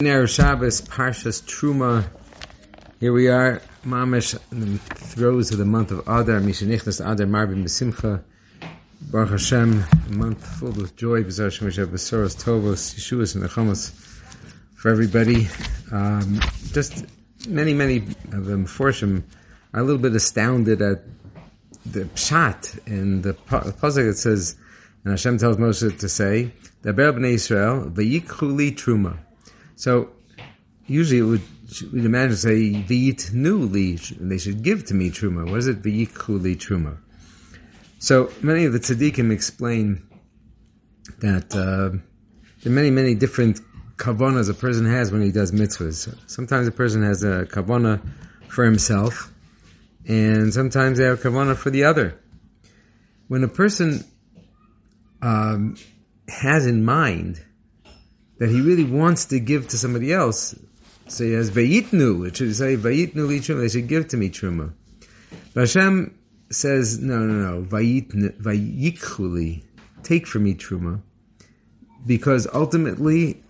Erev Shabbos, Parshas Truma. Here we are, Mamish, in the throes of the month of Adar, Mishanichnas Adar Marbim Besimcha. Baruch Hashem, a month filled with joy, B'zar Shem Hashem, Besoros, Tovos, Yeshuas, and Nechamos for everybody. Um, just many, many of them, Forshim, are a little bit astounded at the pshat in the pasuk that says, and Hashem tells Moshe to say, the Bnei Israel, Vayikhu Truma. So usually it would we'd imagine say v'yit nu li they should give to me truma. What is it v'yikhu li truma? So many of the tzaddikim explain that uh, there are many many different kavanas a person has when he does mitzvahs. Sometimes a person has a kavana for himself, and sometimes they have a kavana for the other. When a person um, has in mind that he really wants to give to somebody else. So he has vayitnu. It should say vayitnu li truma. They should give to me truma. But Hashem says no, no, no. Vayikhu Take from me truma, because ultimately,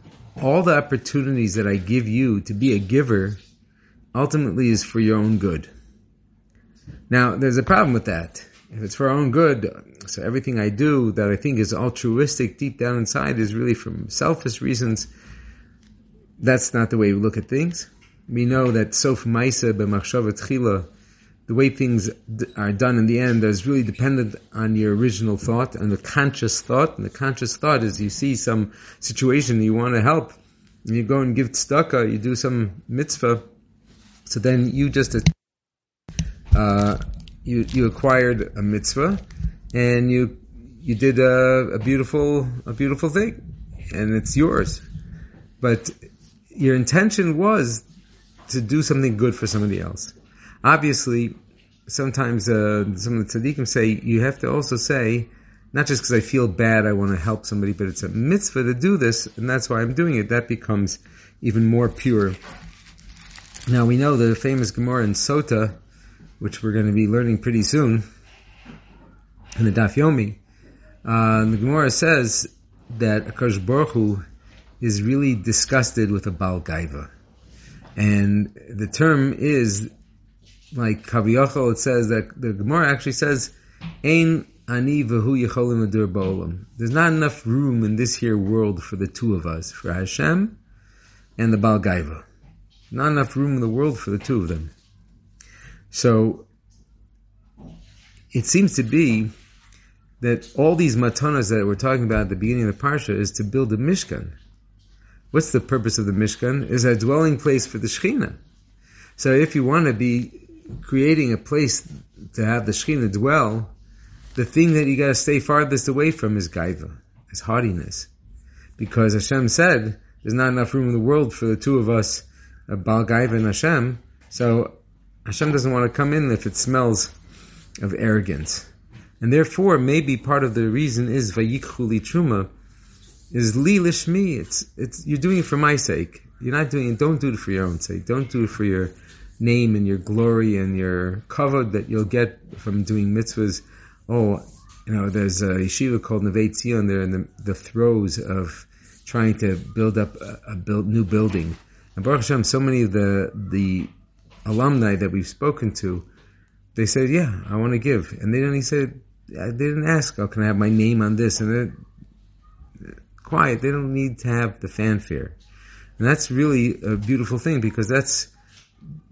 all the opportunities that I give you to be a giver, ultimately is for your own good. Now, there's a problem with that. If it's for our own good, so everything I do that I think is altruistic deep down inside is really from selfish reasons. That's not the way we look at things. We know that sof maisa b'machshavat chila, the way things are done in the end is really dependent on your original thought and the conscious thought. And the conscious thought is you see some situation you want to help, and you go and give tzedakah, you do some mitzvah. So then you just uh, you you acquired a mitzvah, and you you did a, a beautiful a beautiful thing, and it's yours. But your intention was to do something good for somebody else. Obviously, sometimes uh, some of the tzaddikim say you have to also say, not just because I feel bad, I want to help somebody, but it's a mitzvah to do this, and that's why I'm doing it. That becomes even more pure. Now we know the famous Gemara in Sota which we're going to be learning pretty soon in the Daf Yomi, uh, the Gemara says that Akash Baruch Hu is really disgusted with a Baal Gaiva. And the term is, like Kaviyachol, it says that the Gemara actually says, Ein ani v'hu yecholim adur ba'olam. There's not enough room in this here world for the two of us, for Hashem and the Baal Gaiva. Not enough room in the world for the two of them. So it seems to be that all these matanas that we're talking about at the beginning of the parsha is to build a mishkan. What's the purpose of the mishkan? Is a dwelling place for the shechina. So if you want to be creating a place to have the shechina dwell, the thing that you got to stay farthest away from is gaiva, is haughtiness, because Hashem said there's not enough room in the world for the two of us, uh, Baal Gaiva and Hashem. So Hashem doesn't want to come in if it smells of arrogance. And therefore, maybe part of the reason is Vayikhu Truma, is Li Lishmi. It's, it's, you're doing it for my sake. You're not doing it, don't do it for your own sake. Don't do it for your name and your glory and your kavod that you'll get from doing mitzvahs. Oh, you know, there's a yeshiva called Neve Tzion there in the, the throes of trying to build up a, a build, new building. And Baruch Hashem, so many of the, the alumni that we've spoken to, they said, "Yeah, I want to give," and they didn't. said, "They didn't ask, oh, can I have my name on this?" And they're quiet. They don't need to have the fanfare, and that's really a beautiful thing because that's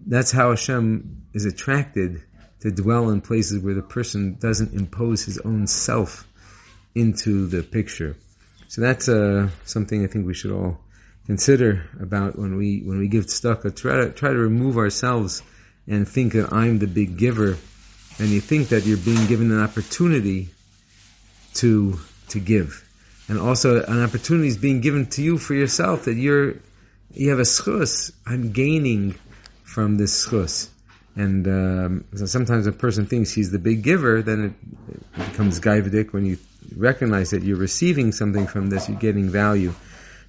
that's how Hashem is attracted to dwell in places where the person doesn't impose his own self into the picture. So that's uh, something I think we should all consider about when we when we give tzedakah. Try to try to remove ourselves and think that I'm the big giver, and you think that you're being given an opportunity to to give, and also an opportunity is being given to you for yourself that you're you have a schus. I'm gaining from this schus. And um, so sometimes a person thinks he's the big giver, then it, it becomes gaivadik. When you recognize that you're receiving something from this, you're getting value.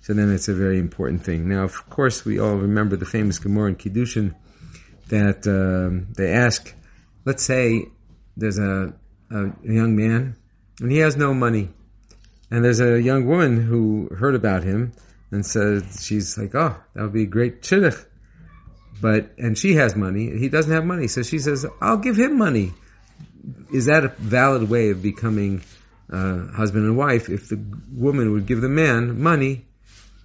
So then it's a very important thing. Now, of course, we all remember the famous Gemara in Kiddushin that um, they ask, let's say there's a, a, young man and he has no money. And there's a young woman who heard about him and says she's like, oh, that would be a great shidduch. But and she has money, he doesn't have money, so she says, I'll give him money. Is that a valid way of becoming uh, husband and wife? If the woman would give the man money,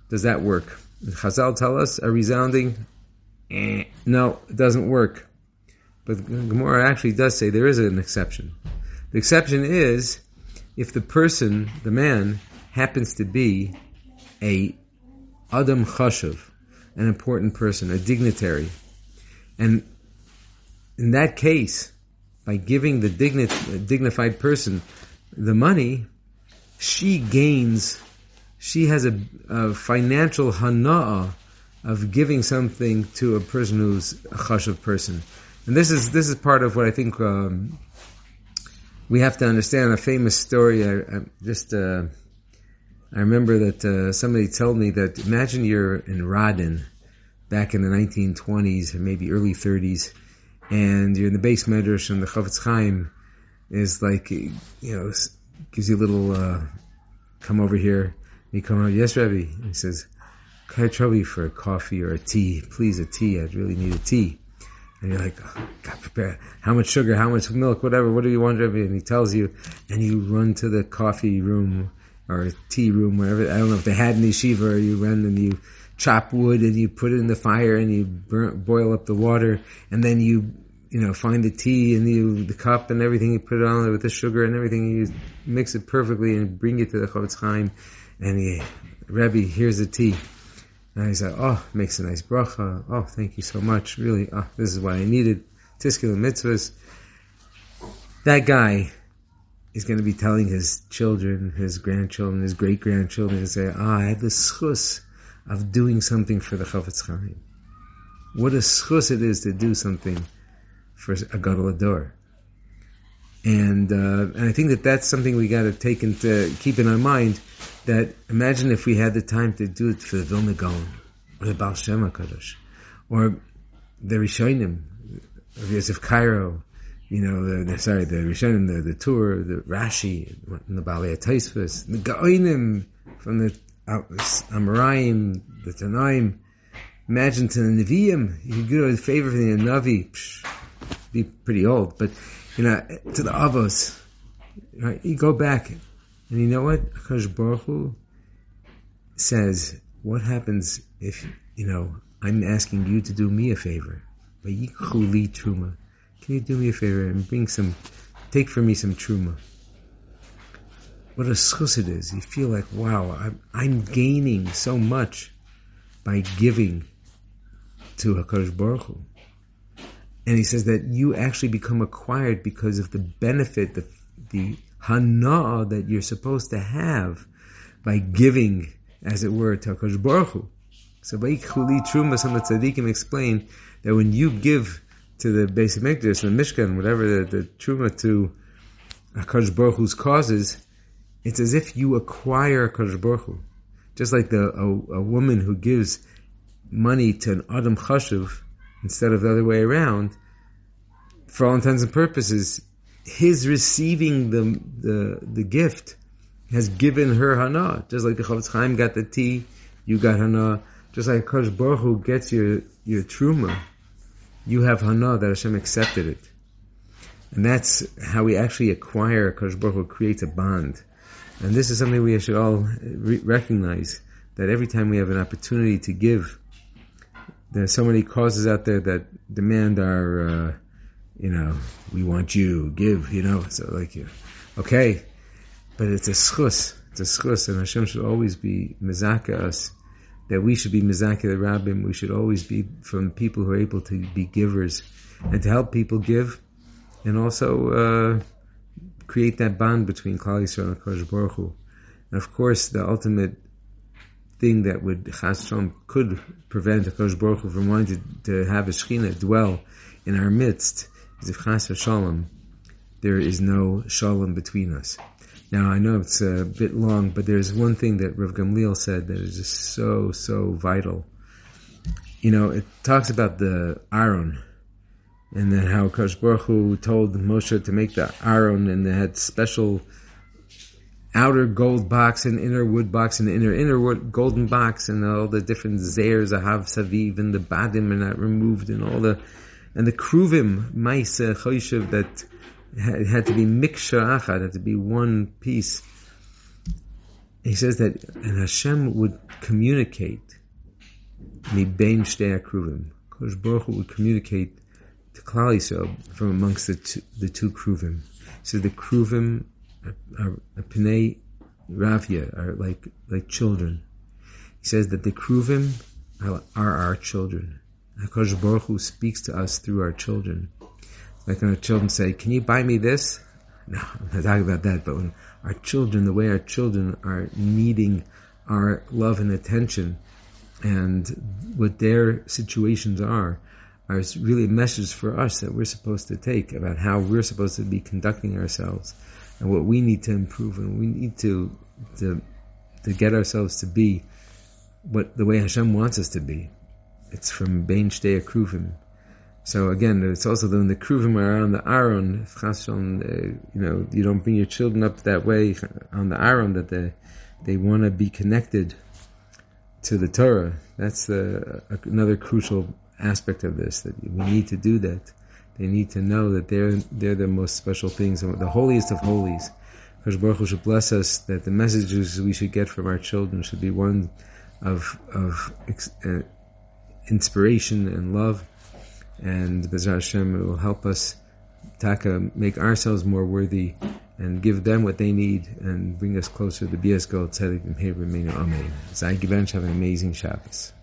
does that work? Chazal tell us a resounding, eh, no, it doesn't work. But Gemara actually does say there is an exception. The exception is if the person, the man, happens to be a Adam Chashav, an important person, a dignitary. And in that case, by giving the digni- dignified person the money, she gains, she has a, a financial hana'ah of giving something to a person who's a chashav person. And this is, this is part of what I think, um, we have to understand a famous story. I, I just, uh, I remember that uh, somebody told me that imagine you're in Radin back in the 1920s or maybe early 30s, and you're in the base medrash and the Chofetz Chaim is like, you know, gives you a little, uh, come over here. You come out, yes, Rebbe. he says, can I trouble you for a coffee or a tea? Please, a tea. I'd really need a tea. And you're like, oh, God, prepare. How much sugar? How much milk? Whatever. What do you want, Rebbe? And he tells you, and you run to the coffee room or tea room, wherever. I don't know if they had in yeshiva or you run and you chop wood and you put it in the fire and you burn, boil up the water and then you, you know, find the tea and you, the cup and everything, you put it on with the sugar and everything, you mix it perfectly and bring it to the Chofetz Chaim and he, Rebbe, here's the tea. And he's like, oh, makes a nice bracha. Oh, thank you so much. Really, oh, this is what I needed. Tiskil mitzvahs. That guy is going to be telling his children, his grandchildren, his great grandchildren, to say, "Ah, I had the schus of doing something for the Chofetz Chaim. What a schus it is to do something for a gadol ador." And uh, and I think that that's something we got to take into keep in our mind. That imagine if we had the time to do it for the Vilna Gaon or the Baal Shem Kadosh or the Rishonim of Yosef Karo you know, the, sorry, the Rishonim, the, the Tur, the Rashi, the Balei Taisvus, the Gaonim from the Amoraim, the Tanaim. Imagine to the Nevi'im, you could go to favor from the Navi, psh, be pretty old, but you know, to the Avos, right? You go back, and you know what? Akash Baruch Hu says, what happens if, you know, I'm asking you to do me a favor? But Yichuli Truma can you do me a favor and bring some, take for me some truma? What a schus it is. You feel like, wow, I'm, I'm gaining so much by giving to HaKadosh Baruch Hu. And he says that you actually become acquired because of the benefit, the, the hana that you're supposed to have by giving, as it were, to HaKadosh Baruch Hu. So Chuli Truma, some of the tzaddikim explain that when you give to the basic Mikdash, the Mishkan, whatever the, the Truma to HaKadosh Baruch Hu's causes, it's as if you acquire HaKadosh Baruch Hu. Just like the, a, a, woman who gives money to an Adam Chashuv instead of the other way around, for all intents and purposes, his receiving the, the, the gift has given her Hana. Just like the Chofetz Chaim got the tea, you got Hana. Just like Kadosh Baruch Hu gets your, your Truma you have hana that Hashem accepted it. And that's how we actually acquire Kodesh Baruch Hu creates a bond. And this is something we should all re- recognize that every time we have an opportunity to give, there's so many causes out there that demand our, uh, you know, we want you, give, you know, so like, you, okay, but it's a schus, it's a schus, and Hashem should always be mezaka us that we should be Mizaki the Rabbim, we should always be from people who are able to be givers and to help people give and also uh, create that bond between Klal Yisrael and Kodesh Baruch Hu. And of course, the ultimate thing that would Chashem could prevent Kodesh Baruch from wanting to, to have a Shekhinah dwell in our midst is if Chas Shalom, there is no Shalom between us. Now I know it's a bit long, but there's one thing that Rav Gamliel said that is just so so vital. You know, it talks about the Aaron, and then how Kosh Baruch Hu told Moshe to make the Aaron, and they had special outer gold box and inner wood box and inner inner wood, golden box and all the different zairs have saviv and the badim are not removed and all the and the kruvim ma'isa uh, choishev that had, had to be miksha achad had to be one piece. He says that and Hashem would communicate mi bein shtei kruvim. Kosh Baruch would communicate to Klal Yisrael from amongst the two, the two kruvim. So the kruvim are, are Pnei Ravia, are like like children. He says that the Kruvim are, are our children. Hakadosh Baruch Hu speaks to us through our children. Like when our children say, "Can you buy me this?" No, I'm not talking about that. But when our children, the way our children are needing our love and attention, and what their situations are, are really messages for us that we're supposed to take about how we're supposed to be conducting ourselves and what we need to improve and we need to to to get ourselves to be what the way Hashem wants us to be. It's from Bein Shtei Kruvim. So again, it's also when the Kruvim are on the Aaron, uh, you know, you don't bring your children up that way on the Aaron that they they want to be connected to the Torah. That's the, another crucial aspect of this that we need to do that. They need to know that they're they're the most special things, the holiest of holies. Because Baruch Hu should bless us that the messages we should get from our children should be one of of uh, inspiration and love, and Bezrat Hashem it will help us taka make ourselves more worthy and give them what they need and bring us closer to Bias Goel Tzedek and Amen. Zai Gibench have an amazing Shabbos.